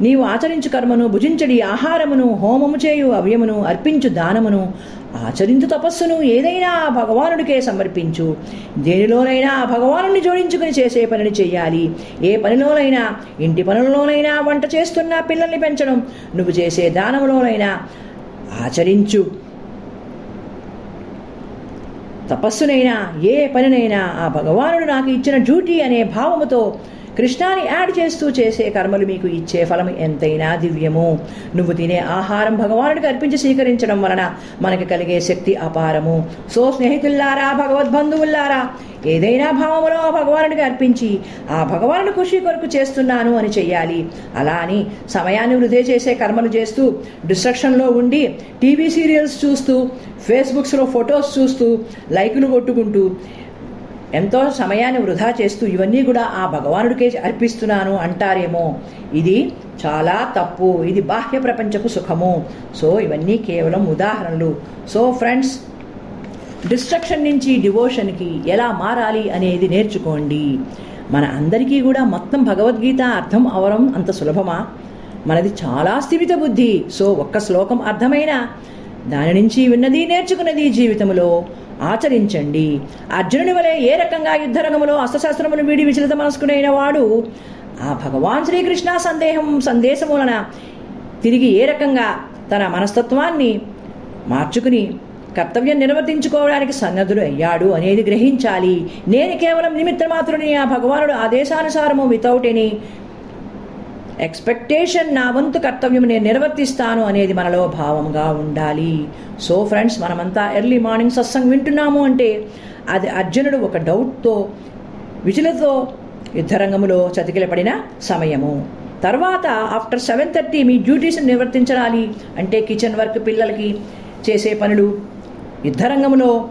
నీవు ఆచరించు కర్మను భుజించడి ఆహారమును హోమము చేయు అవ్యమును అర్పించు దానమును ఆచరించు తపస్సును ఏదైనా ఆ భగవానుడికే సమర్పించు. దేనిలోనైనా ఆ భగవానుని జోడించుకుని చేసే పనిని చేయాలి ఏ పనిలోనైనా ఇంటి పనులలోనైనా వంట చేస్తున్నా పిల్లల్ని పెంచడం నువ్వు చేసే దానములోనైనా ఆచరించు. తపస్సునైనా ఏ పనినైనా ఆ భగవానుడు నాకు ఇచ్చిన డ్యూటీ అనే భావముతో కృష్ణాని యాడ్ చేస్తూ చేసే కర్మలు మీకు ఇచ్చే ఫలం ఎంతైనా దివ్యము. నువ్వు తినే ఆహారం భగవానుడికి అర్పించి స్వీకరించడం వలన మనకి కలిగే శక్తి అపారము. సో స్నేహితుల్లారా భగవద్బంధువుల్లారా ఏదైనా భావములో ఆ భగవానుడికి అర్పించి ఆ భగవానుడి ఖుషి కొరకు చేస్తున్నాను అని చెయ్యాలి. అలా అని సమయాన్ని వృధే చేసే కర్మలు చేస్తూ డిస్ట్రక్షన్లో ఉండి టీవీ సీరియల్స్ చూస్తూ ఫేస్బుక్స్లో ఫొటోస్ చూస్తూ లైకులు కొట్టుకుంటూ ఎంతో సమయాన్ని వృధా చేస్తూ ఇవన్నీ కూడా ఆ భగవానుడికే అర్పిస్తున్నాను అంటారేమో. ఇది చాలా తప్పు. ఇది బాహ్య ప్రపంచపు సుఖము. సో ఇవన్నీ కేవలం ఉదాహరణలు. సో ఫ్రెండ్స్ డిస్ట్రక్షన్ నుంచి డివోషన్కి ఎలా మారాలి అనేది నేర్చుకోండి. మన అందరికీ కూడా మొత్తం భగవద్గీత అర్థం అవడం అంత సులభమా? మనది చాలా స్థిమిత బుద్ధి. సో ఒక్క శ్లోకం అర్థమైనా దాని నుంచి విన్నది నేర్చుకున్నది జీవితంలో ఆచరించండి. అర్జునుని వలె ఏ రకంగా యుద్ధరంగంలో అస్త్రశాస్త్రమును వీడి విచలిత మనస్కునైన వాడు ఆ భగవాన్ శ్రీకృష్ణ సందేహం సందేశములన వలన తిరిగి ఏ రకంగా తన మనస్తత్వాన్ని మార్చుకుని కర్తవ్యం నిర్వర్తించుకోవడానికి సన్నద్ధుడు అయ్యాడు అనేది గ్రహించాలి. నేను కేవలం నిమిత్త మాత్రుని ఆ భగవానుడు ఆదేశానుసారము వితౌట్ ఎనీ ఎక్స్పెక్టేషన్ నా వంతు కర్తవ్యం నేను నిర్వర్తిస్తాను అనేది మనలో భావంగా ఉండాలి. సో ఫ్రెండ్స్ మనమంతా ఎర్లీ మార్నింగ్ సత్సంగ్ వింటున్నాము అంటే అది అర్జునుడు ఒక డౌట్తో విజులతో యుద్ధరంగంలో చతికిలపడిన సమయము. తర్వాత ఆఫ్టర్ సెవెన్ థర్టీ మీ డ్యూటీస్ని నిర్వర్తించాలి అంటే కిచెన్ వర్క్ పిల్లలకి చేసే పనులు యుద్ధరంగంలో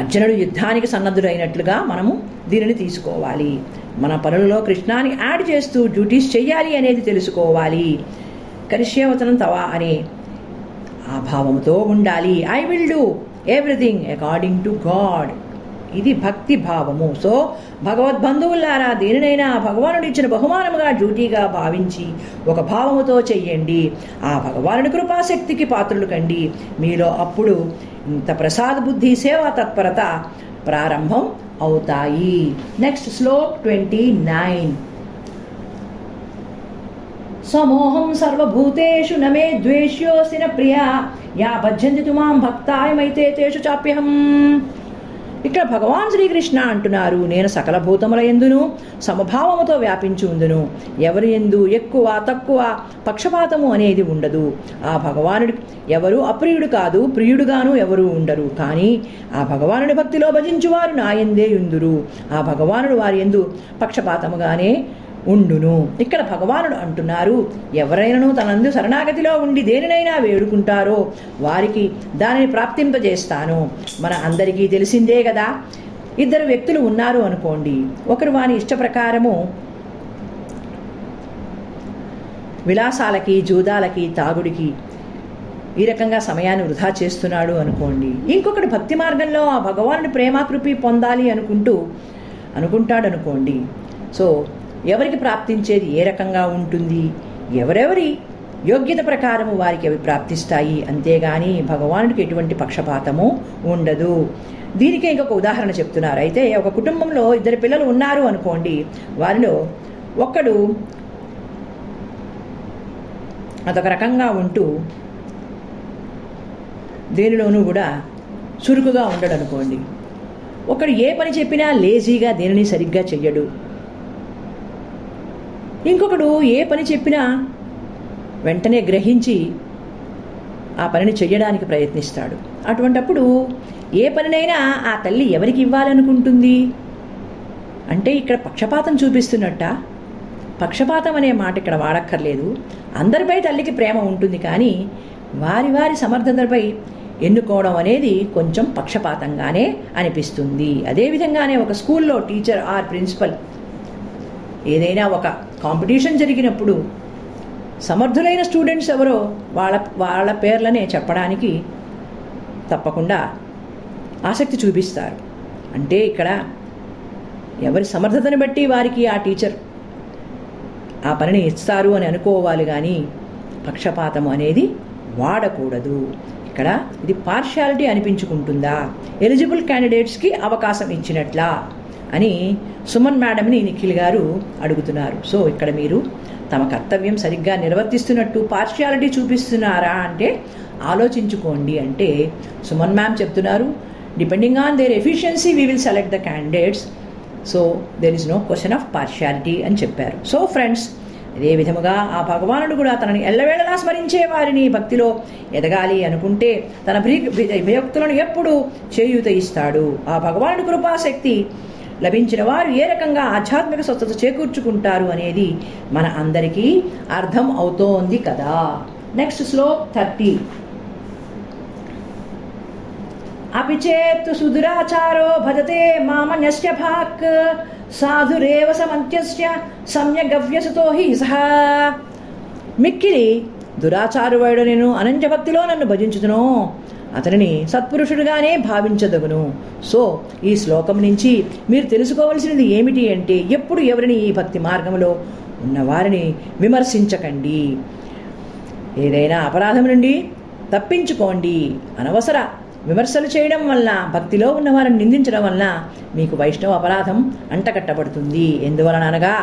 అర్జునుడు యుద్ధానికి సన్నద్ధుడైనట్లుగా మనము దీనిని తీసుకోవాలి. మన పనులలో కృష్ణాన్ని యాడ్ చేస్తూ డ్యూటీస్ చెయ్యాలి అనేది తెలుసుకోవాలి. కరిష్యవచనం తవా అనే. ఆ భావంతో ఉండాలి. I will do everything according to God ఇది భక్తి భావము. సో భగవద్బంధువులారా దేనినైనా భగవానుడు ఇచ్చిన బహుమానముగా డ్యూటీగా భావించి ఒక భావముతో చెయ్యండి. ఆ భగవానుడి కృపాశక్తికి పాత్రలు కండి. మీలో అప్పుడు ఇంత ప్రసాద బుద్ధి సేవా తత్పరత ప్రారంభం అవుతాయి నెక్స్ట్ శ్లోక్ ట్వంటీ నైన్ సమోహం సర్వభూతేషు నమే ద్వేష్యోసి న ప్రియా యా భజ్యంతి తుమాం భక్తాయమైతే తేషు చాప్యహం ఇక్కడ భగవాన్ శ్రీకృష్ణ అంటున్నారు నేను సకల భూతముల ఎందును సమభావముతో వ్యాపించి ఉందును ఎవరి ఎందు ఎక్కువ తక్కువ పక్షపాతము అనేది ఉండదు. ఆ భగవానుడు ఎవరు అప్రియుడు కాదు ప్రియుడుగాను ఎవరు ఉండరు. కానీ ఆ భగవానుడి భక్తిలో భజించువారు నా ఎందే ఉందురు ఆ భగవానుడు వారి ఎందు పక్షపాతముగానే ఉండును. ఇక్కడ భగవానుడు అంటున్నారు ఎవరైనాను తనందు శరణాగతిలో ఉండి దేనినైనా వేడుకుంటారో వారికి దానిని ప్రాప్తింపజేస్తాను. మన అందరికీ తెలిసిందే కదా ఇద్దరు వ్యక్తులు ఉన్నారు అనుకోండి. ఒకరు వాని ఇష్ట ప్రకారము విలాసాలకి జూదాలకి తాగుడికి ఈ రకంగా సమయాన్ని వృధా చేస్తున్నాడు అనుకోండి. ఇంకొకటి భక్తి మార్గంలో ఆ భగవానుని ప్రేమాకృపి పొందాలి అనుకుంటూ అనుకుంటాడు అనుకోండి సో ఎవరికి ప్రాప్తించేది ఏ రకంగా ఉంటుంది? ఎవరెవరి యోగ్యత ప్రకారము వారికి అవి ప్రాప్తిస్తాయి? అంతేగాని భగవానుడికి ఎటువంటి పక్షపాతము ఉండదు. దీనికే ఇంకొక ఉదాహరణ చెప్తున్నారు. అయితే ఒక కుటుంబంలో ఇద్దరు పిల్లలు ఉన్నారు అనుకోండి వారిలో ఒక్కడు అదొక రకంగా ఉంటూ దేనిలోనూ కూడా చురుకుగా ఉండడు అనుకోండి ఒకడు ఏ పని చెప్పినా లేజీగా దేనిని సరిగ్గా చెయ్యడు. ఇంకొకడు ఏ పని చెప్పినా వెంటనే గ్రహించి ఆ పనిని చెయ్యడానికి ప్రయత్నిస్తాడు. అటువంటప్పుడు ఏ పనినైనా ఆ తల్లి ఎవరికి ఇవ్వాలనుకుంటుంది? అంటే ఇక్కడ పక్షపాతం చూపిస్తున్నట్ట. పక్షపాతం అనే మాట ఇక్కడ వాడక్కర్లేదు. అందరిపై తల్లికి ప్రేమ ఉంటుంది కానీ వారి వారి సమర్థతపై ఎన్నుకోవడం అనేది కొంచెం పక్షపాతంగానే అనిపిస్తుంది. అదేవిధంగానే ఒక స్కూల్లో టీచర్ ఆర్ ప్రిన్సిపల్ ఏదైనా ఒక కాంపిటీషన్ జరిగినప్పుడు సమర్థులైన స్టూడెంట్స్ ఎవరో వాళ్ళ వాళ్ళ పేర్లనే చెప్పడానికి తప్పకుండా ఆసక్తి చూపిస్తారు. అంటే ఇక్కడ ఎవరి సమర్థతను బట్టి వారికి ఆ టీచర్ ఆ పనిని ఇస్తారు అని అనుకోవాలి కానీ పక్షపాతం అనేది వాడకూడదు. ఇక్కడ ఇది పార్షియాలిటీ అనిపించుకుంటుందా? ఎలిజిబుల్ క్యాండిడేట్స్కి అవకాశం ఇచ్చినట్లా? అని సుమన్ మేడంని నిఖిల్ గారు అడుగుతున్నారు. సో ఇక్కడ మీరు తమ కర్తవ్యం సరిగ్గా నిర్వర్తిస్తున్నట్టు పార్షియాలిటీ చూపిస్తున్నారా అంటే ఆలోచించుకోండి అంటే సుమన్ మ్యామ్ చెప్తున్నారు depending on their efficiency we will select the candidates so there is no question of partiality అని చెప్పారు. సో ఫ్రెండ్స్ అదే విధముగా ఆ భగవానుడు కూడా తనని ఎల్లవేళలా స్మరించే వారిని భక్తిలో ఎదగాలి అనుకుంటే తన భక్తులను ఎప్పుడు చేయూత ఇస్తాడు. ఆ భగవానుడు కృపాశక్తి లభించిన వారు ఏ రకంగా ఆధ్యాత్మిక స్వస్థత చేకూర్చుకుంటారు అనేది మన అందరికీ అర్థం అవుతోంది కదా. Next shlok thirty. అపిచేత్ సుదురాచారో భజతే మామన్యస్య భాక్ సాధురేవ సమంత్యస్య సమ్యగవ్యసుతో హి సహా. మిక్కిలి దురాచారువైడు నేను అనంజభక్తిలో నన్ను భజించుతును. అతనిని సత్పురుషుడుగానే భావించదగును. సో ఈ శ్లోకం నుంచి మీరు తెలుసుకోవలసినది ఏమిటి అంటే ఎప్పుడు ఎవరిని ఈ భక్తి మార్గంలో ఉన్నవారిని విమర్శించకండి. ఏదైనా అపరాధం నుండి తప్పించుకోండి. అనవసర విమర్శలు చేయడం వలన భక్తిలో ఉన్నవారిని నిందించడం వలన మీకు వైష్ణవ అపరాధం అంటకట్టబడుతుంది. ఎందువలన అనగా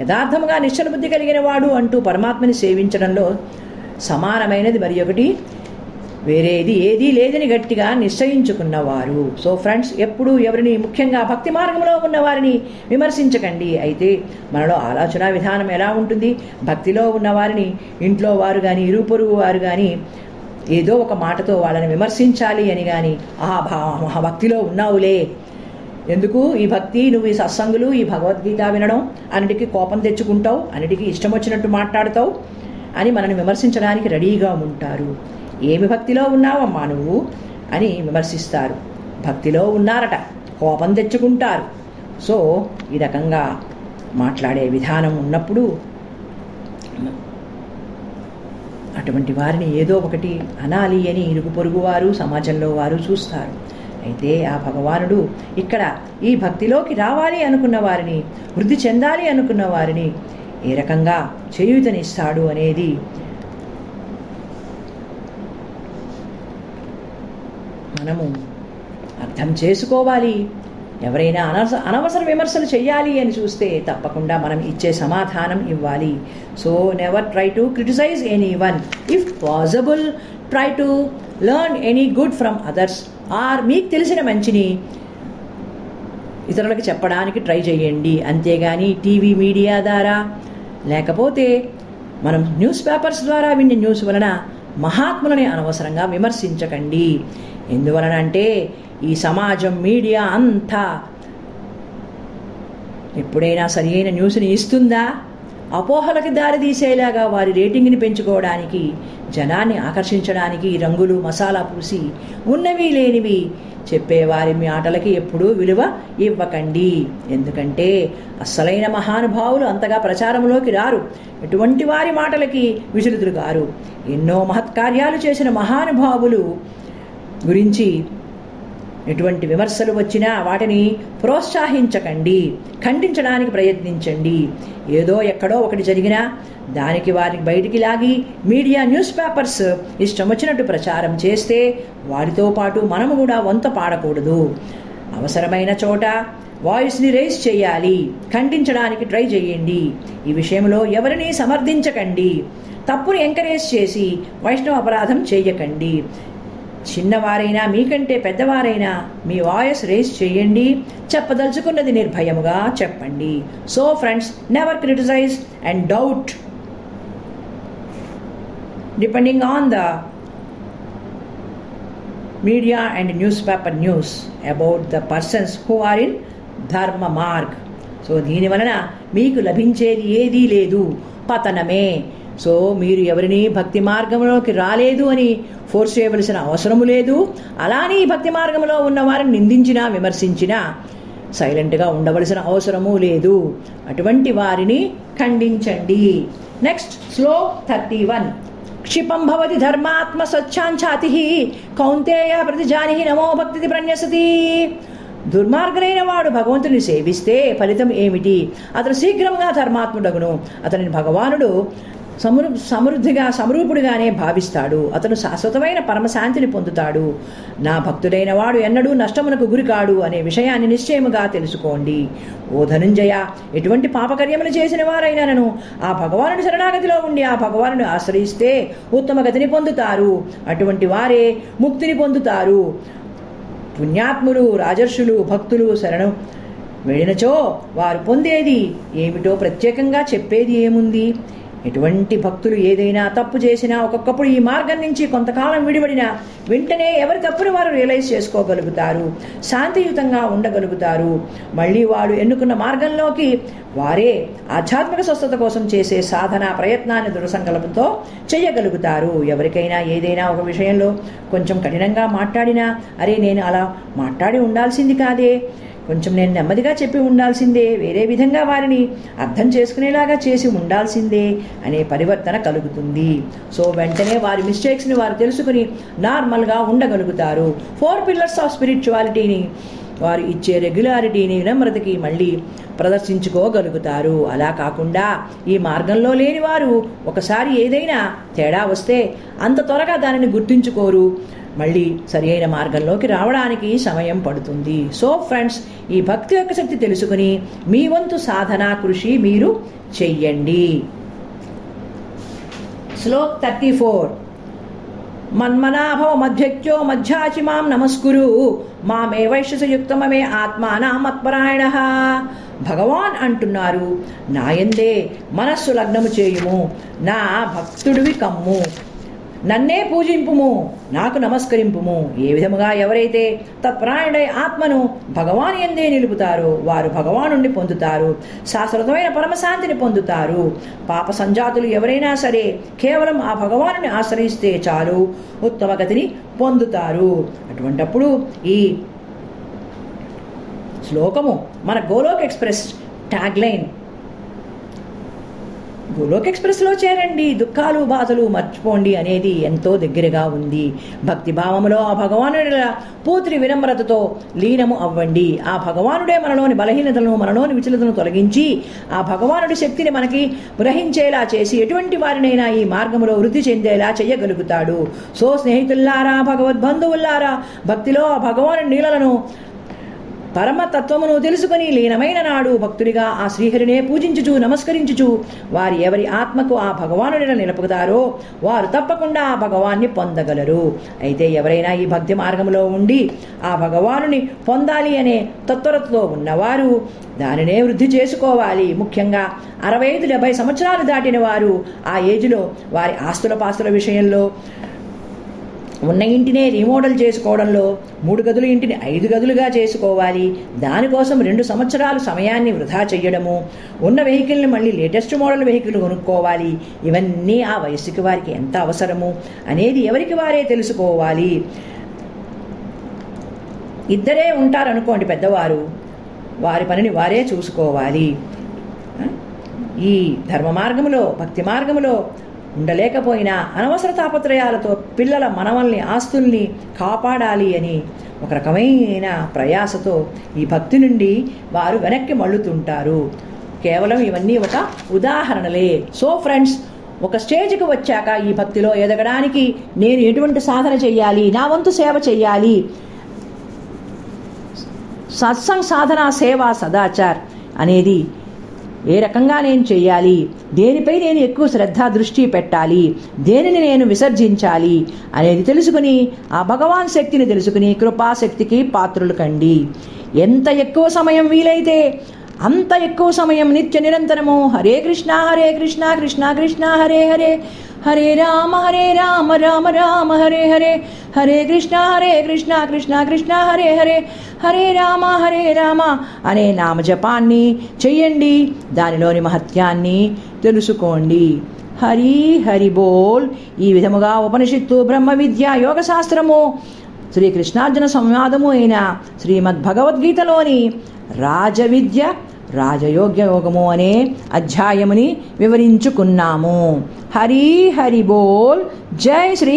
యథార్థముగా నిశ్చల బుద్ధి కలిగిన వాడు అంటూ పరమాత్మని సేవించడంలో సమానమైనది మరి ఒకటి వేరేది ఏదీ లేదని గట్టిగా నిశ్చయించుకున్నవారు. సో ఫ్రెండ్స్ ఎప్పుడు ఎవరిని ముఖ్యంగా భక్తి మార్గంలో ఉన్న వారిని విమర్శించకండి. అయితే మనలో ఆలోచన విధానం ఎలా ఉంటుంది? భక్తిలో ఉన్న వారిని ఇంట్లో వారు కానీ ఇరుపొరుగు వారు కానీ ఏదో ఒక మాటతో వాళ్ళని విమర్శించాలి అని కానీ ఆ భా భక్తిలో ఉన్నావులే. ఎందుకు? ఈ భక్తి నువ్వు ఈ సత్సంగులు ఈ భగవద్గీత వినడం అన్నిటికీ కోపం తెచ్చుకుంటావు అన్నిటికీ ఇష్టం వచ్చినట్టు మాట్లాడతావు అని మనని విమర్శించడానికి రెడీగా ఉంటారు. ఏమి భక్తిలో ఉన్నావమ్మా నువ్వు? అని విమర్శిస్తారు. భక్తిలో ఉన్నారట కోపం తెచ్చుకుంటారు. సో ఈ రకంగా మాట్లాడే విధానం ఉన్నప్పుడు అటువంటి వారిని ఏదో ఒకటి అనాలి అని ఇరుగు పొరుగు వారు సమాజంలో వారు చూస్తారు. అయితే ఆ భగవానుడు ఇక్కడ ఈ భక్తిలోకి రావాలి అనుకున్న వారిని వృద్ధి చెందాలి అనుకున్న వారిని ఏ రకంగా చేయూతనిస్తాడు అనేది మనము అర్థం చేసుకోవాలి. ఎవరైనా అనవస అనవసర విమర్శలు చేయాలి అని చూస్తే తప్పకుండా మనం ఇచ్చే సమాధానం ఇవ్వాలి. So never try to criticise anyone if possible try to learn any good from others or మీకు తెలిసిన మంచిని ఇతరులకు చెప్పడానికి ట్రై చేయండి. అంతేగాని టీవీ మీడియా ద్వారా లేకపోతే మనం న్యూస్ పేపర్స్ ద్వారా విన్న న్యూస్ వలన మహాత్ములని అనవసరంగా విమర్శించకండి. ఎందువలన అంటే ఈ సమాజం మీడియా అంతా ఎప్పుడైనా సరియైన న్యూస్ని ఇస్తుందా? అపోహలకి దారితీసేలాగా వారి రేటింగ్ని పెంచుకోవడానికి జనాన్ని ఆకర్షించడానికి రంగులు మసాలా పూసి ఉన్నవి లేనివి చెప్పేవారి మాటలకి ఎప్పుడూ విలువ ఇవ్వకండి. ఎందుకంటే అస్సలైన మహానుభావులు అంతగా ప్రచారంలోకి రారు. ఎటువంటి వారి మాటలకి విచలితులు గారు. ఎన్నో మహత్కార్యాలు చేసిన మహానుభావులు గురించి ఎటువంటి విమర్శలు వచ్చినా వాటిని ప్రోత్సహించకండి ఖండించడానికి ప్రయత్నించండి. ఏదో ఎక్కడో ఒకటి జరిగినా దానికి వారిని బయటికి లాగి మీడియా న్యూస్ పేపర్స్ ఇష్టం వచ్చినట్టు ప్రచారం చేస్తే వారితో పాటు మనము కూడా వంత పాడకూడదు. అవసరమైన చోట వాయిస్ని రేస్ చేయాలి ఖండించడానికి ట్రై చేయండి. ఈ విషయంలో ఎవరిని సమర్థించకండి తప్పును ఎంకరేజ్ చేసి వైష్ణవ అపరాధం చేయకండి. చిన్నవారైనా మీకంటే పెద్దవారైనా మీ వాయిస్ రేస్ చేయండి. చెప్పదలుచుకున్నది నిర్భయముగా చెప్పండి. So friends never criticise and doubt depending on the media and newspaper news about the persons who are in dharma marg so దీని వలన మీకు లభించేది ఏదీ లేదు. పతనమే. సో మీరు ఎవరిని భక్తి మార్గంలోకి రాలేదు అని ఫోర్స్ చేయవలసిన అవసరము లేదు. అలానే ఈ భక్తి మార్గంలో ఉన్న వారిని నిందించినా విమర్శించినా సైలెంట్గా ఉండవలసిన అవసరము లేదు. అటువంటి వారిని ఖండించండి. నెక్స్ట్ స్లో థర్టీ వన్ క్షిపం భవతి ధర్మాత్మ స్వచ్ఛాంఛాతి కౌంతేయ ప్రతిజాని నమో భక్తి ప్రన్యసతి. దుర్మార్గులైన వాడు భగవంతుని సేవిస్తే ఫలితం ఏమిటి? అతను శీఘ్రంగా ధర్మాత్ముడగును. అతనిని భగవానుడు సమృ సమృద్ధిగా సమరూపుడిగానే భావిస్తాడు. అతను శాశ్వతమైన పరమశాంతిని పొందుతాడు. నా భక్తుడైన వాడు ఎన్నడూ నష్టమునకు గురికాడు అనే విషయాన్ని నిశ్చయముగా తెలుసుకోండి. ఓ ధనుంజయ ఎటువంటి పాపకర్యములు చేసిన వారైనను ఆ భగవానుడి శరణాగతిలో ఉండి ఆ భగవానుని ఆశ్రయిస్తే ఉత్తమ గతిని పొందుతారు. అటువంటి వారే ముక్తిని పొందుతారు. పుణ్యాత్ములు రాజర్షులు భక్తులు శరణు వెళ్ళినచో వారు పొందేది ఏమిటో ప్రత్యేకంగా చెప్పేది ఏముంది? ఎటువంటి భక్తులు ఏదైనా తప్పు చేసినా ఒక్కొక్కప్పుడు ఈ మార్గం నుంచి కొంతకాలం విడిపడినా వెంటనే ఎవరి తప్పుని వారు రియలైజ్ చేసుకోగలుగుతారు శాంతియుతంగా ఉండగలుగుతారు. మళ్ళీ వాడు ఎన్నుకున్న మార్గంలోకి వారే ఆధ్యాత్మిక స్వస్థత కోసం చేసే సాధన ప్రయత్నాన్ని దృఢసంకల్పంతో చేయగలుగుతారు. ఎవరికైనా ఏదైనా ఒక విషయంలో కొంచెం కఠినంగా మాట్లాడినా అరే నేను అలా మాట్లాడి ఉండాల్సింది కాదే. కొంచెం నేను నెమ్మదిగా చెప్పి ఉండాల్సిందే వేరే విధంగా వారిని అర్థం చేసుకునేలాగా చేసి ఉండాల్సిందే అనే పరివర్తన కలుగుతుంది. సో వెంటనే వారి మిస్టేక్స్ని వారు తెలుసుకుని నార్మల్గా ఉండగలుగుతారు. ఫోర్ పిల్లర్స్ ఆఫ్ స్పిరిచువాలిటీని వారు ఇచ్చే రెగ్యులారిటీని వినమ్రతకి మళ్ళీ ప్రదర్శించుకోగలుగుతారు. అలా కాకుండా ఈ మార్గంలో లేని వారు ఒకసారి ఏదైనా తేడా వస్తే అంత త్వరగా దానిని గుర్తించుకోరు. మళ్ళీ సరి అయిన మార్గంలోకి రావడానికి సమయం పడుతుంది. సో ఫ్రెండ్స్ ఈ భక్తి యొక్క శక్తి తెలుసుకుని మీ వంతు సాధన కృషి మీరు చెయ్యండి. Shlok thirty four. మన్మనాభవ మధ్యక్యో మధ్యాచి మాం నమస్కురు. మామే వైశ్యసయుక్తమమే ఆత్మానా మత్పరాయణ భగవాన్ అంటున్నారు నాయందే మనస్సు లగ్నము చేయుము నా భక్తుడివి కమ్ము. నన్నే పూజింపుము నాకు నమస్కరింపుము. ఏ విధముగా ఎవరైతే తత్ప్రాయుడై ఆత్మను భగవాన్ ఎందే నిలుపుతారో వారు భగవానుణ్ణి పొందుతారు. శాశ్వతమైన పరమశాంతిని పొందుతారు. పాప సంజాతులు ఎవరైనా సరే కేవలం ఆ భగవానుని ఆశ్రయిస్తే చాలు ఉత్తమ గతిని పొందుతారు. అటువంటప్పుడు ఈ శ్లోకము మన గోలోక్ ఎక్స్ప్రెస్ ట్యాగ్లైన్ గోలోక్ ఎక్స్ప్రెస్లో చేరండి దుఃఖాలు బాధలు మర్చిపోండి అనేది ఎంతో దగ్గరగా ఉంది. భక్తి భావములో ఆ భగవానుడి పూర్తి వినమ్రతతో లీనము అవ్వండి. ఆ భగవానుడే మనలోని బలహీనతలను మనలోని విచలతను తొలగించి ఆ భగవానుడి శక్తిని మనకి గ్రహించేలా చేసి ఎటువంటి వారినైనా ఈ మార్గంలో వృద్ధి చెందేలా చేయగలుగుతాడు. సో స్నేహితుల్లారా భగవద్బంధువుల్లారా భక్తిలో ఆ భగవాను నీళ్ళలను పరమతత్వమును తెలుసుకుని లీనమైన నాడు భక్తుడిగా ఆ శ్రీహరినే పూజించుచు నమస్కరించుచు వారి ఎవరి ఆత్మకు ఆ భగవానుడిని నిలుపుతారో వారు తప్పకుండా ఆ భగవాన్ని పొందగలరు. అయితే ఎవరైనా ఈ భక్తి మార్గంలో ఉండి ఆ భగవానుని పొందాలి అనే తత్వరతతో ఉన్నవారు దానినే వృద్ధి చేసుకోవాలి. ముఖ్యంగా అరవై ఐదు డెబ్బై సంవత్సరాలు దాటిన వారు ఆ ఏజ్లో వారి ఆస్తుల పాస్తుల విషయంలో ఉన్న ఇంటినే రీమోడల్ చేసుకోవడంలో మూడు గదుల ఇంటిని ఐదు గదులుగా చేసుకోవాలి. దానికోసం రెండు సంవత్సరాలు సమయాన్ని వృధా చేయడము ఉన్న వెహికల్ని మళ్ళీ లేటెస్ట్ మోడల్ వెహికల్ కొనుక్కోవాలి. ఇవన్నీ ఆ వయసుకి వారికి ఎంత అవసరము అనేది ఎవరికి వారే తెలుసుకోవాలి. ఇద్దరే ఉంటారనుకోండి పెద్దవారు వారి పనిని వారే చూసుకోవాలి. ఈ ధర్మ మార్గములో భక్తి మార్గములో ఉండలేకపోయినా అనవసర తాపత్రయాలతో పిల్లల మనవల్ని ఆస్తుల్ని కాపాడాలి అని ఒక రకమైన ప్రయాసతో ఈ భక్తి నుండి వారు వెనక్కి మళ్ళుతుంటారు. కేవలం ఇవన్నీ ఒక ఉదాహరణలే. సో ఫ్రెండ్స్ ఒక స్టేజ్కి వచ్చాక ఈ భక్తిలో ఎదగడానికి నేను ఎటువంటి సాధన చేయాలి? నా వంతు సేవ చేయాలి? సత్సంగ్ సాధన సేవ సదాచార్ అనేది ఏ రకంగా నేను చేయాలి దేనిపై నేను ఎక్కువ శ్రద్ధ దృష్టి పెట్టాలి? దేనిని నేను విసర్జించాలి? అనేది తెలుసుకుని ఆ భగవాన్ శక్తిని తెలుసుకుని కృపాశక్తికి పాత్రులు కండి. ఎంత ఎక్కువ సమయం వీలైతే అంత ఎక్కువ సమయం నిత్య నిరంతరము. హరే కృష్ణ హరే కృష్ణ కృష్ణ కృష్ణ హరే హరే. హరే రామ హరే రామ రామ రామ హరే హరే. హరే కృష్ణ హరే కృష్ణ కృష్ణ కృష్ణ హరే హరే. హరే రామ హరే రామ. అనే నామజపాన్ని చెయ్యండి. దానిలోని మహత్యాన్ని తెలుసుకోండి. హరి హరి బోల్. ఈ విధముగా ఉపనిషత్తు బ్రహ్మ విద్య యోగ శాస్త్రము శ్రీకృష్ణార్జున సంవాదము అయిన శ్రీమద్ భగవద్గీతలోని రాజవిద్య రాజయోగ్య యోగము అనే అధ్యాయముని వివరించుకున్నాము. హరి హరి బోల్. జై శ్రీ